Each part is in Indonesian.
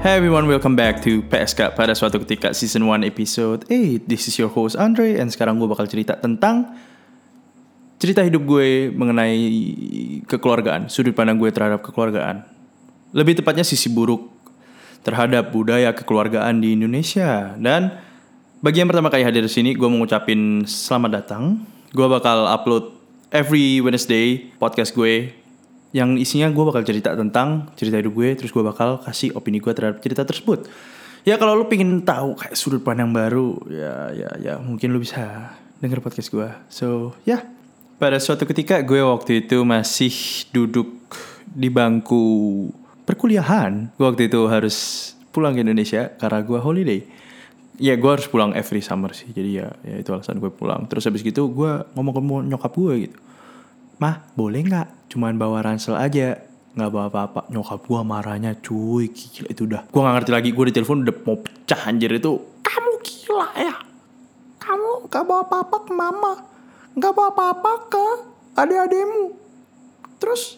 Hey everyone, welcome back to PSK pada suatu ketika season 1 episode 8 This is your host Andre and sekarang gue bakal cerita tentang cerita hidup gue mengenai kekeluargaan, sudut pandang gue terhadap kekeluargaan. Lebih tepatnya sisi buruk terhadap budaya kekeluargaan di Indonesia. Dan bagi yang pertama kali hadir di sini, gue mau selamat datang. Gue bakal upload every Wednesday podcast gue yang isinya gue bakal cerita tentang cerita hidup gue terus gue bakal kasih opini gue terhadap cerita tersebut. Ya kalau lu pengen tahu kayak sudut pandang baru ya ya ya mungkin lu bisa denger podcast gue so ya pada suatu ketika gue waktu itu masih duduk di bangku perkuliahan gue waktu itu harus pulang ke Indonesia karena gue holiday. Ya gue harus pulang every summer sih jadi ya ya itu alasan gue pulang. Terus habis gitu gue ngomong ke nyokap gue gitu mah boleh nggak? Cuman bawa ransel aja. Nggak bawa apa-apa. Nyokap gua marahnya cuy. Gila itu udah. Gua nggak ngerti lagi. Gua di telepon udah mau pecah anjir. Itu kamu gila ya. Kamu nggak bawa apa-apa ke mama. Nggak bawa apa-apa ke adik-adikmu. Terus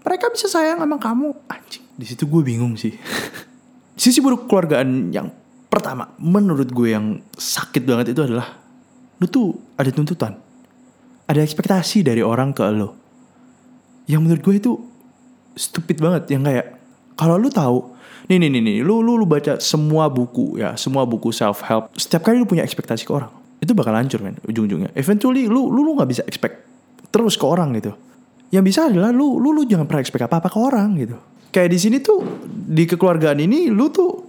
mereka bisa sayang sama kamu. Anjing. Di situ gue bingung sih. Sisi buruk keluargaan yang pertama menurut gue yang sakit banget itu adalah lu tuh ada tuntutan ada ekspektasi dari orang ke lo. Yang menurut gue itu stupid banget yang kayak kalau lu tahu nih nih nih nih lu lu lu baca semua buku ya semua buku self help setiap kali lu punya ekspektasi ke orang itu bakal hancur kan ujung-ujungnya. Eventually lu lu lu nggak bisa expect terus ke orang gitu. Yang bisa adalah lu lu lu jangan pernah expect apa apa ke orang gitu. Kayak di sini tuh di kekeluargaan ini lu tuh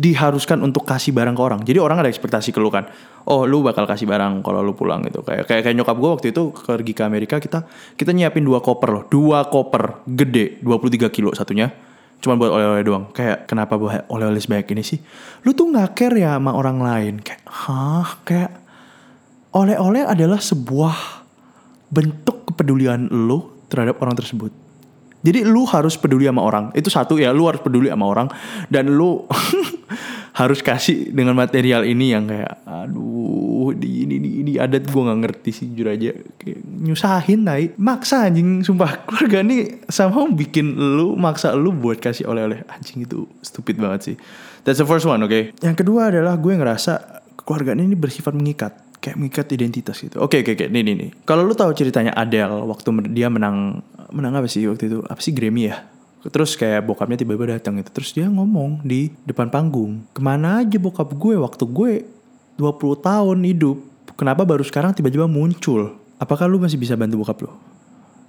diharuskan untuk kasih barang ke orang. Jadi orang ada ekspektasi ke lu kan. Oh, lu bakal kasih barang kalau lu pulang gitu. Kayak kayak, kayak nyokap gue waktu itu pergi ke Amerika kita kita nyiapin dua koper loh. Dua koper gede 23 kilo satunya. Cuman buat oleh-oleh doang. Kayak kenapa buat oleh-oleh sebanyak ini sih? Lu tuh nggak care ya sama orang lain. Kayak hah? Kayak oleh-oleh adalah sebuah bentuk kepedulian lu terhadap orang tersebut. Jadi lu harus peduli sama orang. Itu satu ya, lu harus peduli sama orang dan lu harus kasih dengan material ini yang kayak aduh di ini ini, ini adat gue nggak ngerti sih jujur aja kayak nyusahin naik maksa anjing sumpah keluarga ini sama bikin lu maksa lu buat kasih oleh-oleh anjing itu stupid banget sih that's the first one oke okay? yang kedua adalah gue ngerasa keluarga ini bersifat mengikat kayak mengikat identitas gitu. Oke okay, oke okay, oke. Nih nih nih. Kalau lu tahu ceritanya Adele waktu dia menang menang apa sih waktu itu? Apa sih Grammy ya? Terus kayak bokapnya tiba-tiba datang gitu. Terus dia ngomong di depan panggung. Ke mana aja bokap gue waktu gue 20 tahun hidup. Kenapa baru sekarang tiba-tiba muncul? Apakah lu masih bisa bantu bokap lu?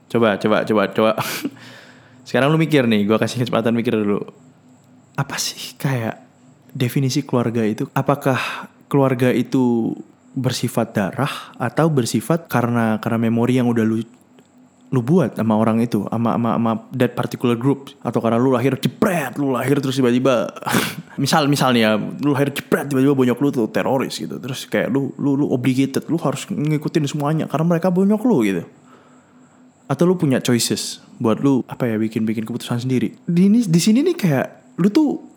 Coba, coba, coba, coba. sekarang lu mikir nih. Gue kasih kesempatan mikir dulu. Apa sih kayak definisi keluarga itu? Apakah keluarga itu bersifat darah atau bersifat karena karena memori yang udah lu lu buat sama orang itu sama sama, sama that particular group. Atau karena lu lahir jepret lu lahir terus tiba-tiba misal misalnya lu lahir jepret tiba-tiba bonyok lu tuh teroris gitu. Terus kayak lu lu lu obligated lu harus ngikutin semuanya karena mereka bonyok lu gitu. Atau lu punya choices buat lu apa ya bikin bikin keputusan sendiri. Di ini di sini nih kayak lu tuh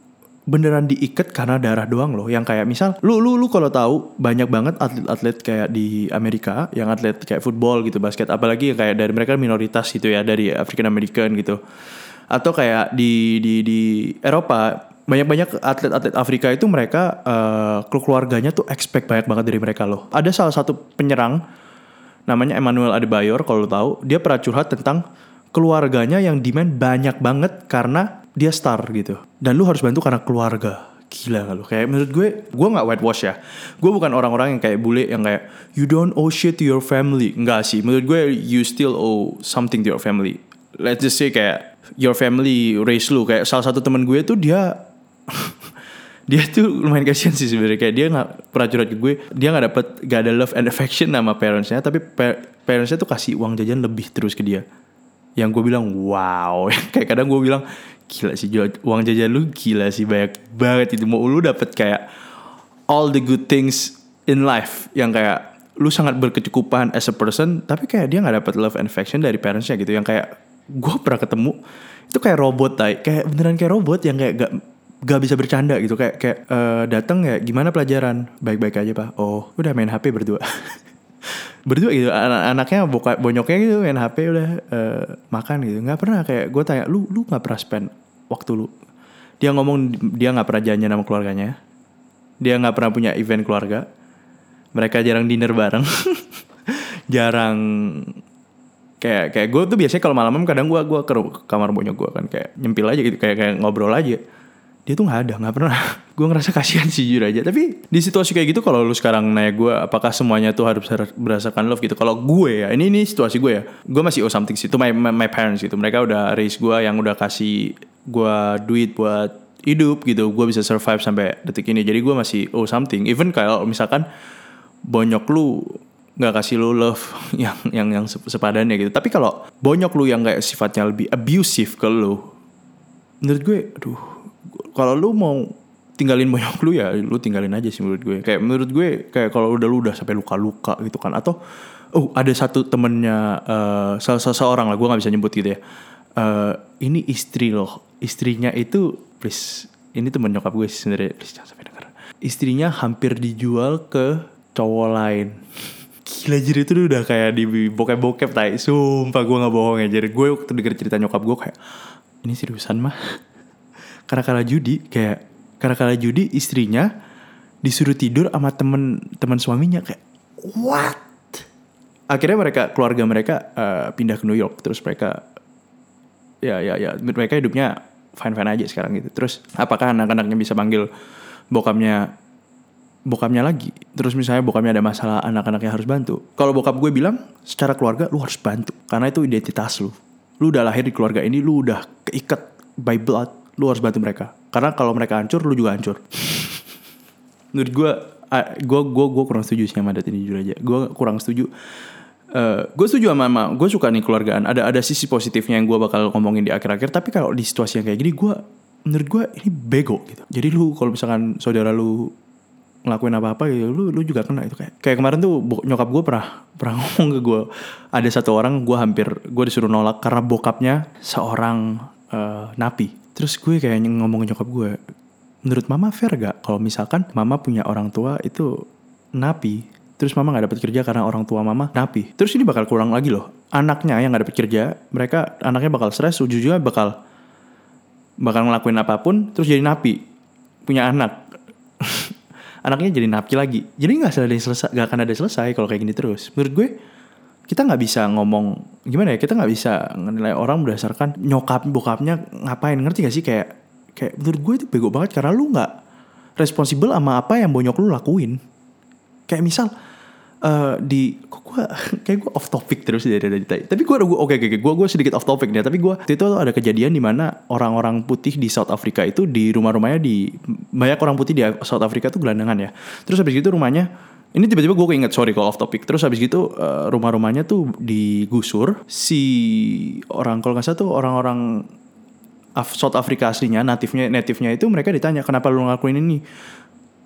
beneran diikat karena darah doang loh. Yang kayak misal lu lu lu kalau tahu banyak banget atlet-atlet kayak di Amerika yang atlet kayak football gitu basket apalagi kayak dari mereka minoritas gitu ya dari African American gitu. Atau kayak di di di Eropa banyak-banyak atlet-atlet Afrika itu mereka uh, keluarganya tuh expect banyak banget dari mereka loh. Ada salah satu penyerang namanya Emmanuel Adebayor kalau tahu dia pernah curhat tentang keluarganya yang demand banyak banget karena dia star gitu. Dan lu harus bantu karena keluarga. Gila gak lu? Kayak menurut gue gue nggak whitewash ya. Gue bukan orang-orang yang kayak bule yang kayak you don't owe shit to your family. Enggak sih. Menurut gue you still owe something to your family. Let's just say kayak your family raise lu. Kayak salah satu teman gue tuh dia dia tuh lumayan kasihan sih sebenarnya. Kayak dia nggak pernah curhat ke gue. Dia nggak dapet gak ada love and affection sama parentsnya. Tapi parentsnya tuh kasih uang jajan lebih terus ke dia. Yang gue bilang wow. Kayak kadang gue bilang gila sih uang jajan lu gila sih banyak banget itu. Mau lu dapet kayak all the good things in life yang kayak lu sangat berkecukupan as a person tapi kayak dia nggak dapet love and affection dari parentsnya gitu. Yang kayak gue pernah ketemu itu kayak robot tay kayak beneran kayak robot yang kayak gak gak bisa bercanda gitu. Kayak kayak uh, datang ya gimana pelajaran? Baik-baik aja pak. Oh udah main hp berdua. Berdua gitu anak-anaknya bonyoknya gitu main HP udah uh, makan gitu. Nggak pernah kayak gue tanya lu lu nggak pernah spend waktu lu. Dia ngomong dia nggak pernah janjian sama keluarganya. Dia nggak pernah punya event keluarga. Mereka jarang dinner bareng. Jarang kayak kayak gue tuh biasanya kalau malam kadang gue gua ke kamar bonyok gue kan. Kayak nyempil aja gitu kayak kayak ngobrol aja. Dia tuh nggak ada nggak pernah. Gue ngerasa kasihan sih jujur aja. Tapi di situasi kayak gitu kalau lu sekarang nanya gue apakah semuanya tuh harus berasakan love gitu? Kalau gue ya ini ini situasi gue ya. Gue masih oh something sih. Itu my, my, my parents gitu. Mereka udah raise gue yang udah kasih gue duit buat hidup gitu gue bisa survive sampai detik ini jadi gue masih oh something even kalau misalkan bonyok lu nggak kasih lu love yang yang yang sepadannya gitu. Tapi kalau bonyok lu yang kayak sifatnya lebih abusive ke lu, menurut gue, aduh, kalau lu mau tinggalin bonyok lu ya, lu tinggalin aja sih menurut gue. Kayak menurut gue kayak kalau udah lu udah sampai luka-luka gitu kan, atau oh ada satu temennya uh, salah seseorang lah, gue nggak bisa nyebut gitu ya. Uh, ini istri loh, istrinya itu please, ini temen nyokap gue sebenarnya, please jangan sampai denger. Istrinya hampir dijual ke cowok lain Gila jadi itu udah kayak di bokep-bokep tai. Sumpah gue gak bohong ya. Jadi gue waktu denger cerita nyokap gue kayak ini seriusan mah. Karena kala judi kayak karena kala judi istrinya disuruh tidur sama temen teman suaminya kayak what? Akhirnya mereka keluarga mereka uh, pindah ke New York terus mereka ya ya ya mereka hidupnya fine fine aja sekarang gitu. Terus apakah anak-anaknya bisa panggil bokapnya bokapnya lagi. Terus misalnya bokapnya ada masalah anak-anaknya harus bantu. Kalau bokap gue bilang secara keluarga lu harus bantu karena itu identitas lu. Lu udah lahir di keluarga ini, lu udah keikat by blood, lu harus bantu mereka. Karena kalau mereka hancur, lu juga hancur. Menurut gue, gue gue gue kurang setuju sih sama adat ini jujur aja. Gue kurang setuju. Uh, gue setuju sama mama, gue suka nih keluargaan. Ada ada sisi positifnya yang gue bakal ngomongin di akhir-akhir. Tapi kalau di situasi yang kayak gini, gue menurut gue ini bego gitu. Jadi lu kalau misalkan saudara lu ngelakuin apa-apa gitu lu lu juga kena itu kayak kayak kemarin tuh nyokap gue pernah pernah ngomong ke gue ada satu orang gue hampir gue disuruh nolak karena bokapnya seorang uh, napi terus gue kayak ngomong ke nyokap gue menurut mama fair gak kalau misalkan mama punya orang tua itu napi terus mama nggak dapat kerja karena orang tua mama napi terus ini bakal kurang lagi loh. Anaknya yang nggak dapat kerja mereka anaknya bakal stres ujung-ujungnya bakal bakal ngelakuin apa pun terus jadi napi. Punya anak. Anaknya jadi napi lagi. Jadi nggak ada selesai nggak akan ada selesai kalau kayak gini terus. Menurut gue kita nggak bisa ngomong gimana ya kita nggak bisa menilai orang berdasarkan nyokap bokapnya ngapain. Ngerti gak sih? Kayak kayak menurut gue itu bego banget karena lu nggak responsibel sama apa yang bonyok lu lakuin. Kayak misal uh, di kok gue kayak gue off topic terus dari dari tadi. Tapi gue gue oke oke gue gue sedikit off topic nih. Tapi gue itu ada kejadian di mana orang-orang putih di South Africa itu di rumah-rumahnya di banyak orang putih di South Africa itu gelandangan ya. Terus habis itu rumahnya ini tiba-tiba gue keinget sorry kalau off topic. Terus habis gitu uh, rumah-rumahnya tuh digusur si orang kalau nggak salah tuh orang-orang South Africa aslinya, natifnya, natifnya itu mereka ditanya kenapa lu ngelakuin ini.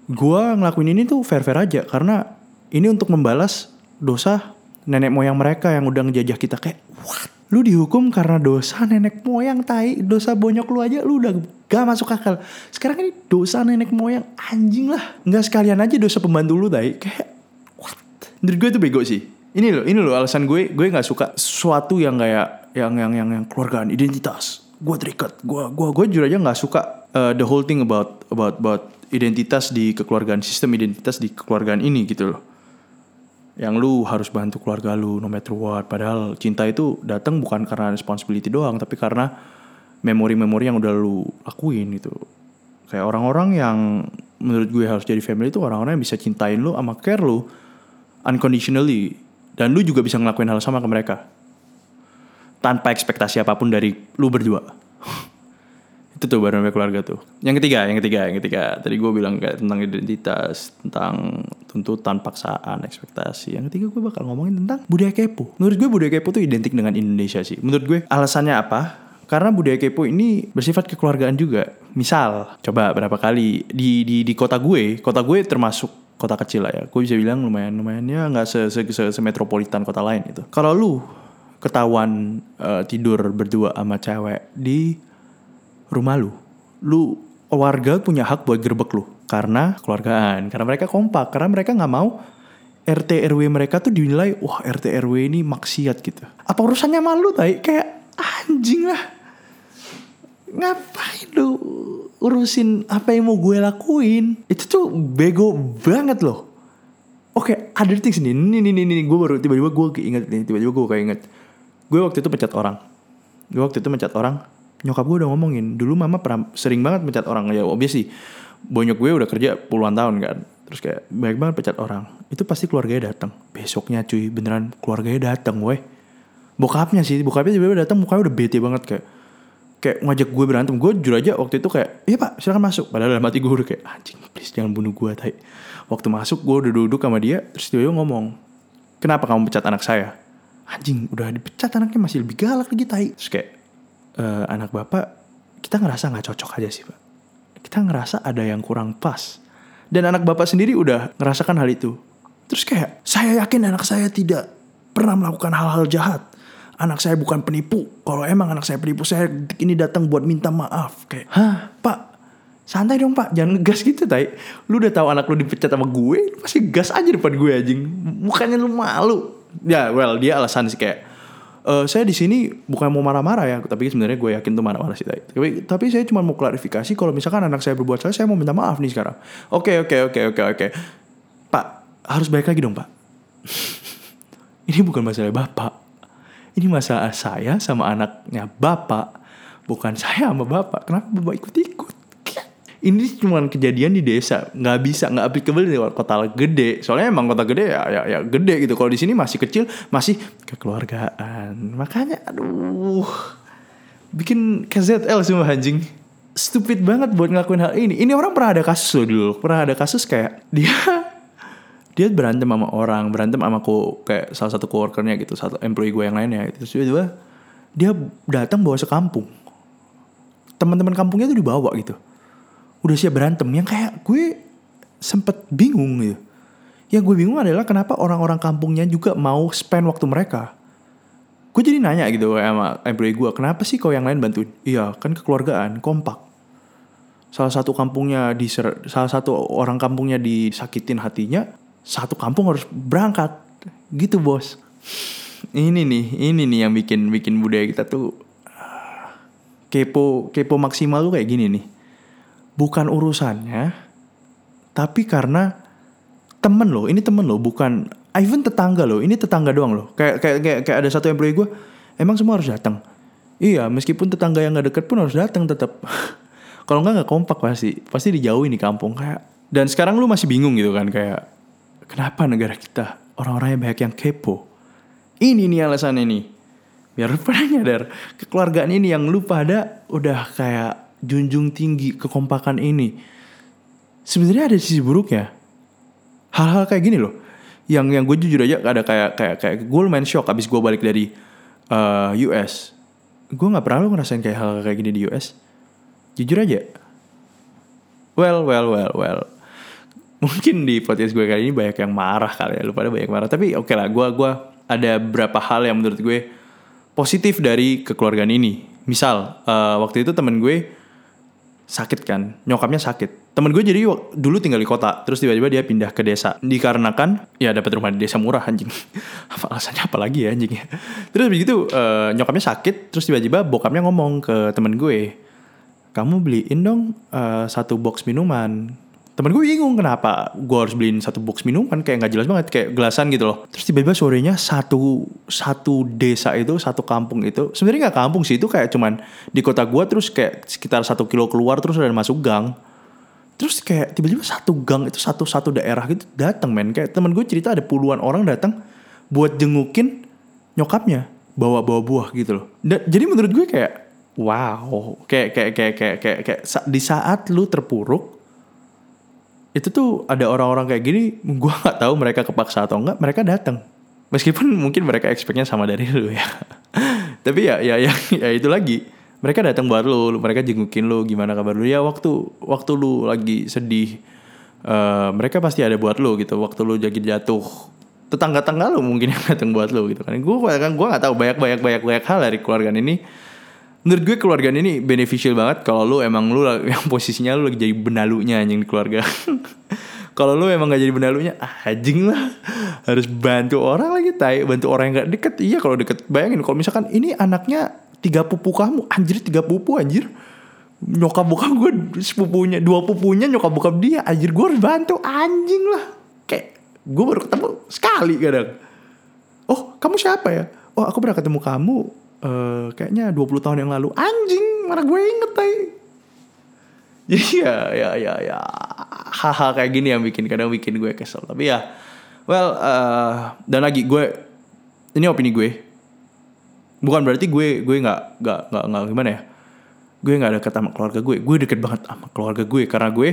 Gua ngelakuin ini tuh fair-fair aja karena ini untuk membalas dosa nenek moyang mereka yang udah ngejajah kita kayak what? Lu dihukum karena dosa nenek moyang tai, dosa bonyok lu aja lu udah gak masuk akal. Sekarang ini dosa nenek moyang anjing lah. Nggak sekalian aja dosa pembantu lu tai. Kayak what? Menurut gue itu bego sih. Ini loh, ini loh alasan gue, gue nggak suka sesuatu yang kayak yang yang yang yang keluargaan identitas. Gue terikat, gue gue gue jujur aja nggak suka uh, the whole thing about about about identitas di kekeluargaan sistem identitas di kekeluargaan ini gitu loh yang lu harus bantu keluarga lu no matter what. Padahal cinta itu datang bukan karena responsibility doang tapi karena memori-memori yang udah lu lakuin gitu. Kayak orang-orang yang menurut gue harus jadi family itu orang-orang yang bisa cintain lu sama care lu unconditionally. Dan lu juga bisa ngelakuin hal sama ke mereka. Tanpa ekspektasi apa pun dari lu berdua itu tuh baru namanya keluarga tuh. Yang ketiga yang ketiga yang ketiga. Tadi gue bilang kayak tentang identitas tentang tuntutan paksaan ekspektasi. Yang ketiga gue bakal ngomongin tentang budaya kepo. Menurut gue budaya kepo tuh identik dengan Indonesia sih. Menurut gue alasannya apa? Karena budaya kepo ini bersifat kekeluargaan juga. Misal coba berapa kali di di di kota gue kota gue termasuk kota kecil lah ya. Gue bisa bilang lumayan lumayan ya nggak se, se, se, se metropolitan kota lain itu kalau lu ketahuan uh, tidur berdua sama cewek di rumah lu. Lu warga punya hak buat gerbek lu karena keluargaan, karena mereka kompak, karena mereka nggak mau RT RW mereka tuh dinilai wah RT RW ini maksiat gitu. Apa urusannya malu tadi kayak anjing lah. Ngapain lu urusin apa yang mau gue lakuin itu tuh bego banget loh Oke, ada things nih. Ini, ini, ini. Gue baru tiba-tiba gue keinget nih. Tiba-tiba gue keinget. Gue waktu itu pecat orang. Gue waktu itu pecat orang. Nyokap gue udah ngomongin. Dulu mama pernah sering banget pecat orang. Ya obvious sih. Bonyok gue udah kerja puluhan tahun kan. Terus kayak banyak banget pecat orang. Itu pasti keluarganya datang. Besoknya cuy, beneran keluarganya datang, weh. Bokapnya sih, bokapnya tiba-tiba datang mukanya udah bete banget kayak kayak ngajak gue berantem gue jujur aja waktu itu kayak iya pak silakan masuk padahal dalam hati gue udah kayak anjing please jangan bunuh gue tai waktu masuk gue udah duduk sama dia terus dia ngomong kenapa kamu pecat anak saya anjing udah dipecat anaknya masih lebih galak lagi tai terus kayak e, anak bapak kita ngerasa nggak cocok aja sih pak kita ngerasa ada yang kurang pas dan anak bapak sendiri udah ngerasakan hal itu terus kayak saya yakin anak saya tidak pernah melakukan hal-hal jahat anak saya bukan penipu. Kalau emang anak saya penipu, saya ini datang buat minta maaf. Kayak, hah, pak, santai dong pak, jangan ngegas gitu, tay. Lu udah tahu anak lu dipecat sama gue, lu masih gas aja depan gue anjing. Bukannya lu malu. Ya, well, dia alasan sih kayak, e, saya di sini bukan mau marah-marah ya, tapi sebenarnya gue yakin tuh marah-marah sih, tay. Tapi, tapi saya cuma mau klarifikasi kalau misalkan anak saya berbuat salah, saya mau minta maaf nih sekarang. Oke, oke, oke, oke, oke. Pak, harus baik lagi dong, pak. Ini bukan masalah bapak ini masalah saya sama anaknya bapak bukan saya sama bapak kenapa bapak ikut-ikut ini cuma kejadian di desa. Nggak bisa nggak applicable di kota gede. Soalnya emang kota gede ya ya, ya gede gitu. Kalau di sini masih kecil masih kekeluargaan. Makanya aduh. Bikin KZL semua anjing. Stupid banget buat ngelakuin hal ini. Ini orang pernah ada kasus loh dulu. Pernah ada kasus kayak dia dia berantem sama orang berantem sama ku kayak salah satu coworkernya gitu satu employee gue yang lainnya gitu. Terus dia datang bawa sekampung. Teman-teman kampungnya tuh dibawa gitu udah siap berantem. Yang kayak gue sempet bingung gitu. Yang gue bingung adalah kenapa orang-orang kampungnya juga mau spend waktu mereka. Gue jadi nanya gitu sama employee gue kenapa sih kau yang lain bantuin? Iya kan kekeluargaan kompak. Salah satu kampungnya di salah satu orang kampungnya disakitin hatinya satu kampung harus berangkat. Gitu bos. Ini nih ini nih yang bikin bikin budaya kita tuh ah, kepo kepo maksimal tuh kayak gini nih bukan urusannya tapi karena temen loh ini temen loh bukan even tetangga loh ini tetangga doang loh kayak kayak kayak, kayak ada satu employee gue emang semua harus datang iya meskipun tetangga yang nggak deket pun harus datang tetap kalau nggak nggak kompak pasti pasti dijauhin di kampung kayak dan sekarang lu masih bingung gitu kan kayak Kenapa negara kita orang-orangnya banyak yang kepo? Ini nih alasannya nih. Biar lu pada nyadar kekeluargaan ini yang lu pada udah kayak junjung tinggi kekompakan ini. Sebenarnya ada sisi buruknya. Hal-hal kayak gini loh. Yang yang gue jujur aja ada kayak kayak kayak gue lumayan shock abis gue balik dari uh, eh, US. Gue nggak pernah lo ngerasain kayak hal, hal kayak gini di US. Jujur aja. Well, well, well, well mungkin di podcast gue kali ini banyak yang marah kali ya lu pada banyak marah tapi oke okay lah gue gua ada beberapa hal yang menurut gue positif dari kekeluargaan ini misal uh, waktu itu temen gue sakit kan? Nyokapnya sakit. Temen gue jadi dulu tinggal di kota terus tiba-tiba dia pindah ke desa. Dikarenakan ya dapat rumah di desa murah anjing. Apa alasannya apa lagi ya anjing? Terus begitu uh, nyokapnya sakit terus tiba-tiba bokapnya ngomong ke temen gue kamu beliin dong uh, satu box minuman temen gue bingung kenapa gue harus beliin satu box minuman kayak nggak jelas banget kayak gelasan gitu loh. Terus tiba-tiba sorenya satu satu desa itu satu kampung itu sebenarnya nggak kampung sih itu kayak cuman di kota gue terus kayak sekitar satu kilo keluar terus ada masuk gang. Terus kayak tiba-tiba satu gang itu satu satu daerah gitu datang men. Kayak temen gue cerita ada puluhan orang datang buat jengukin nyokapnya bawa bawa buah gitu loh. Dan, jadi menurut gue kayak wow. Kayak kayak kayak kayak kayak, kayak di saat lu terpuruk itu tuh ada orang-orang kayak gini gue nggak tahu mereka kepaksa atau enggak mereka datang meskipun mungkin mereka expectnya sama dari lu ya. Tapi ya ya ya ya itu lagi. Mereka datang buat lu, mereka jengukin lu gimana kabar lu. Ya waktu waktu lu lagi sedih uh, mereka pasti ada buat lu gitu. Waktu lu jadi jatuh tetangga-tetangga lu mungkin yang datang buat lu gitu kan. Gue kan gue nggak tahu banyak banyak banyak banyak hal dari keluarga ini menurut gue keluarga ini beneficial banget kalau lu emang lu yang posisinya lu lagi jadi benalunya anjing di keluarga. Kalau lu emang gak jadi benalunya ah, anjing lah. Harus bantu orang lagi tay bantu orang yang gak deket. Iya kalau deket bayangin. Kalau misalkan ini anaknya tiga pupu kamu anjir tiga pupu anjir. Nyokap bokap gue sepupunya dua pupunya nyokap bokap dia anjir gue harus bantu anjing lah. Kayak gue baru ketemu sekali kadang. Oh kamu siapa ya? Oh aku pernah ketemu kamu uh, kayaknya 20 tahun yang lalu. Anjing mana gue inget tay jadi ya ya ya ya hal-hal kayak gini yang bikin kadang bikin gue kesel. Tapi ya well uh, dan lagi gue ini opini gue. Bukan berarti gue gue nggak nggak nggak gimana ya. Gue nggak deket sama keluarga gue. Gue deket banget sama keluarga gue. Karena gue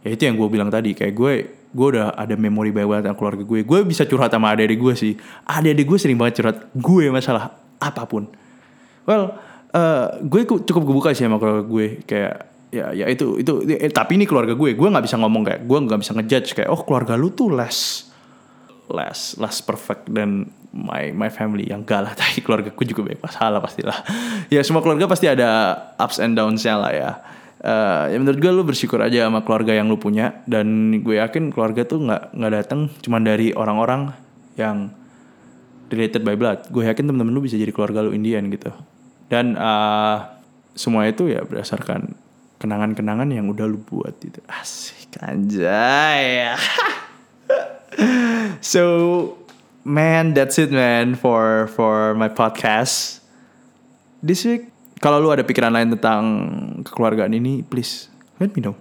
ya itu yang gue bilang tadi. Kayak gue gue udah ada memori baik banget sama keluarga gue. Gue bisa curhat sama adik-adik gue sih. Adik-adik gue sering banget curhat. Gue masalah apa pun. Well uh, gue cukup kebuka sih sama keluarga gue. Kayak ya ya itu itu eh, tapi ini keluarga gue. Gue nggak bisa ngomong kayak gue nggak bisa ngejudge kayak oh keluarga lu tuh less less less perfect dan my my family. Yang galah tapi keluarga ku juga banyak masalah pastilah. Ya semua keluarga pasti ada ups and downs-nya lah ya. Uh, ya menurut gue lu bersyukur aja sama keluarga yang lu punya. Dan gue yakin keluarga tuh nggak nggak datang cuma dari orang-orang yang related by blood gue yakin temen-temen lu bisa jadi keluarga lu Indian gitu dan uh, semua itu ya berdasarkan kenangan-kenangan yang udah lu buat gitu asik anjay so man, that's it man for for my podcast. This week, kalau lu ada pikiran lain tentang kekeluargaan ini, please let me know.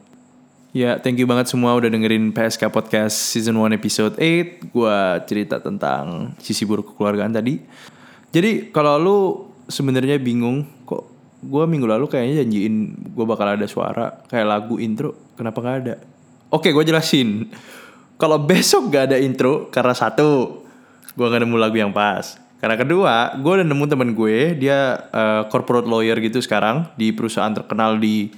Ya, thank you banget semua udah dengerin PSK Podcast Season 1 Episode 8. Gua cerita tentang sisi buruk kekeluargaan tadi. Jadi, kalau lu sebenarnya bingung, kok gue minggu lalu kayaknya janjiin gue bakal ada suara kayak lagu intro, kenapa gak ada? Oke, gue jelasin. Kalau besok gak ada intro, karena satu, gue gak nemu lagu yang pas karena kedua gue udah nemu temen gue dia uh, corporate lawyer gitu sekarang di perusahaan terkenal di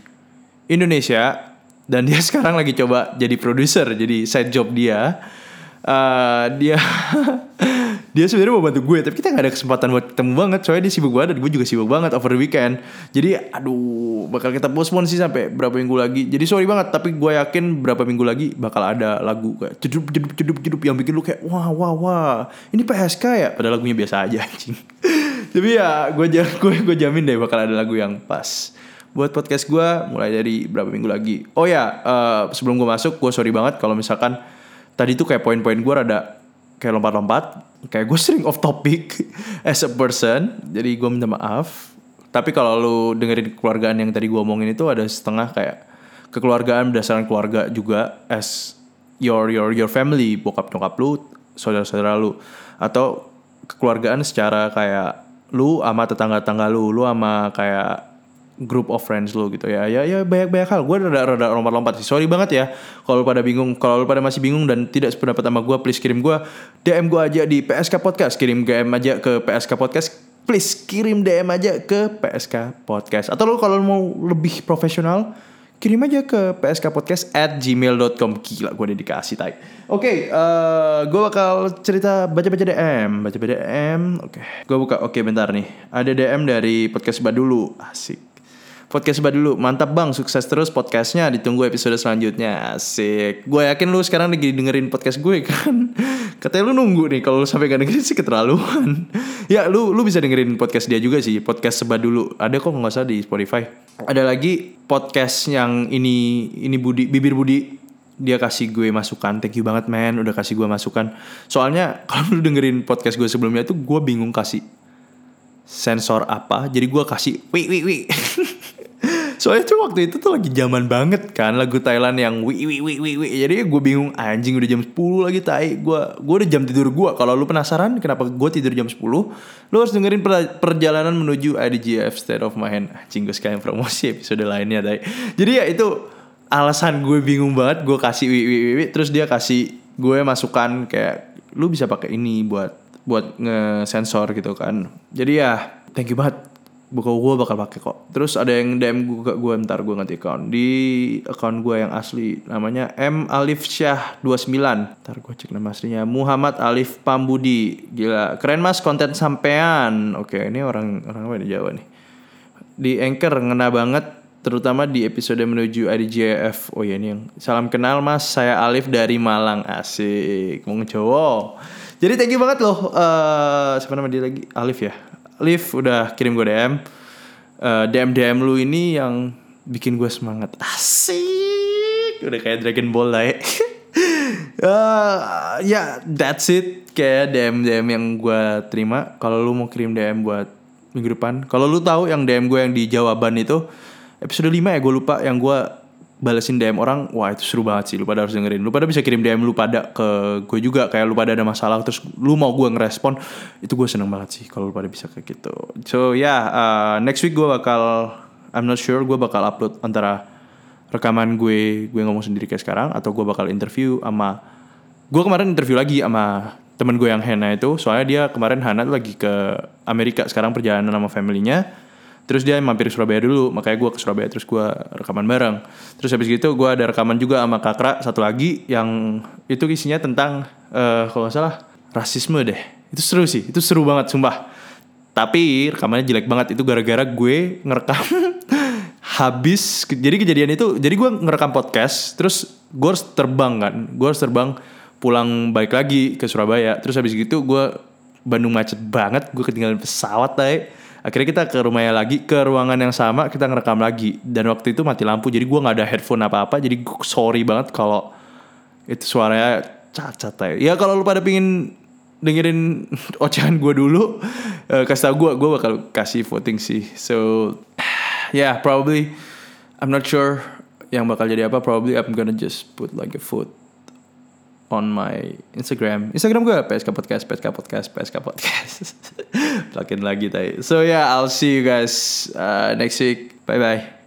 Indonesia dan dia sekarang lagi coba jadi produser jadi side job dia. Uh, dia dia sebenarnya mau bantu gue tapi kita nggak ada kesempatan buat ketemu banget. Soalnya dia sibuk banget gue juga sibuk banget over the weekend. Jadi aduh bakal kita postpone sih sampai berapa minggu lagi. Jadi sorry banget tapi gue yakin berapa minggu lagi bakal ada lagu kayak jedup jedup jedup jedup yang bikin lu kayak wah wah wah ini PSK ya? Padahal lagunya biasa aja anjing. Tapi ya gue gue gue jamin deh bakal ada lagu yang pas buat podcast gue mulai dari berapa minggu lagi. Oh ya uh, sebelum gue masuk gue sorry banget kalau misalkan tadi tuh kayak poin-poin gue rada kayak lompat-lompat kayak gue sering off topic as a person jadi gue minta maaf. Tapi kalau lu dengerin kekeluargaan yang tadi gue omongin itu ada setengah kayak kekeluargaan berdasarkan keluarga juga as your your your family bokap nyokap lu saudara-saudara lu. Atau kekeluargaan secara kayak lu sama tetangga-tetangga lu lu sama kayak group of friends lo gitu ya. Ya ya banyak banyak hal. Gue rada rada lompat lompat sih. Sorry banget ya. Kalau pada bingung kalau pada masih bingung dan tidak sependapat sama gue please kirim gue dm gue aja di psk podcast. Kirim dm aja ke psk podcast. Please kirim dm aja ke psk podcast. Atau lo kalau mau lebih profesional kirim aja ke pskpodcast at gmail.com Gila gue dedikasi tai. Oke okay, uh, eh, gue bakal cerita baca-baca DM Baca-baca DM Oke. Okay. Gue buka Oke okay, bentar nih. Ada DM dari podcast Badulu Asik podcast Mbak dulu. Mantap bang, sukses terus podcastnya. Ditunggu episode selanjutnya. Asik. Gue yakin lu sekarang lagi dengerin podcast gue kan. Katanya lu nunggu nih. Kalau lu sampai gak dengerin sih keterlaluan. ya lu lu bisa dengerin podcast dia juga sih. Podcast Seba dulu. Ada kok nggak usah di Spotify. Ada lagi podcast yang ini ini Budi bibir Budi dia kasih gue masukan thank you banget man udah kasih gue masukan soalnya kalau lu dengerin podcast gue sebelumnya tuh gue bingung kasih sensor apa jadi gue kasih wi wi wi Soalnya tuh waktu itu tuh lagi zaman banget kan lagu Thailand yang wi wi wi wi wi. Jadi gue bingung anjing udah jam 10 lagi tai. Gue gue udah jam tidur gue. Kalau lu penasaran kenapa gue tidur jam 10, lu harus dengerin perjalanan menuju IDGF State of Mind. Anjing gue sekalian promosi episode lainnya tai. Jadi ya itu alasan gue bingung banget gue kasih wi wi wi, wi terus dia kasih gue masukan kayak lu bisa pakai ini buat buat nge-sensor gitu kan. Jadi ya thank you banget buka gue bakal pakai kok. Terus ada yang DM gue gue ntar gue ganti account di account gue yang asli namanya M Alif Syah 29. Ntar gue cek nama aslinya Muhammad Alif Pambudi. Gila, keren Mas konten sampean. Oke, ini orang orang apa di Jawa nih. Di Anchor ngena banget terutama di episode menuju IDJF. Oh ya ini yang salam kenal Mas, saya Alif dari Malang. Asik, mau ngecowo. Jadi thank you banget loh. Uh, siapa nama dia lagi? Alif ya. Liv udah kirim gue DM. Uh, DM DM lu ini yang bikin gue semangat. Asik! Udah kayak Dragon Ball lah ya. Uh, ya that's it. Kayak DM DM yang gue terima. Kalau lu mau kirim DM buat minggu depan. Kalau lu tahu yang DM gue yang di jawaban itu episode 5 ya gue lupa yang gue balesin DM orang wah itu seru banget sih lu pada harus dengerin. Lu pada bisa kirim DM lu pada ke gue juga kayak lu pada ada masalah terus lu mau gue ngerespon itu gue seneng banget sih kalau lu pada bisa kayak gitu. So ya yeah, uh, next week gue bakal I'm not sure gue bakal upload antara rekaman gue gue ngomong sendiri kayak sekarang atau gue bakal interview sama gue kemarin interview lagi sama temen gue yang Hana itu soalnya dia kemarin Hana lagi ke Amerika sekarang perjalanan sama familynya terus dia mampir ke Surabaya dulu makanya gue ke Surabaya terus gue rekaman bareng. Terus habis gitu gue ada rekaman juga sama Kakra satu lagi yang itu isinya tentang uh, kalau nggak salah rasisme deh. Itu seru sih itu seru banget sumpah. Tapi rekamannya jelek banget itu gara-gara gue ngerekam habis jadi kejadian itu jadi gue ngerekam podcast terus gue harus terbang kan. Gue harus terbang pulang balik lagi ke Surabaya. Terus habis gitu gue Bandung macet banget gue ketinggalan pesawat deh akhirnya kita ke rumahnya lagi ke ruangan yang sama kita ngerekam lagi. Dan waktu itu mati lampu jadi gue nggak ada headphone apa apa jadi gue sorry banget kalau itu suaranya cacat ya. Ya kalau lu pada pingin dengerin ocehan gue dulu uh, kasih tau gue gue bakal kasih voting sih. So yeah probably I'm not sure yang bakal jadi apa probably I'm gonna just put like a foot on my Instagram. Instagram gue PSK Podcast, PSK Podcast, PSK Podcast. Plugin lagi tadi. So yeah, I'll see you guys uh, next week. Bye bye.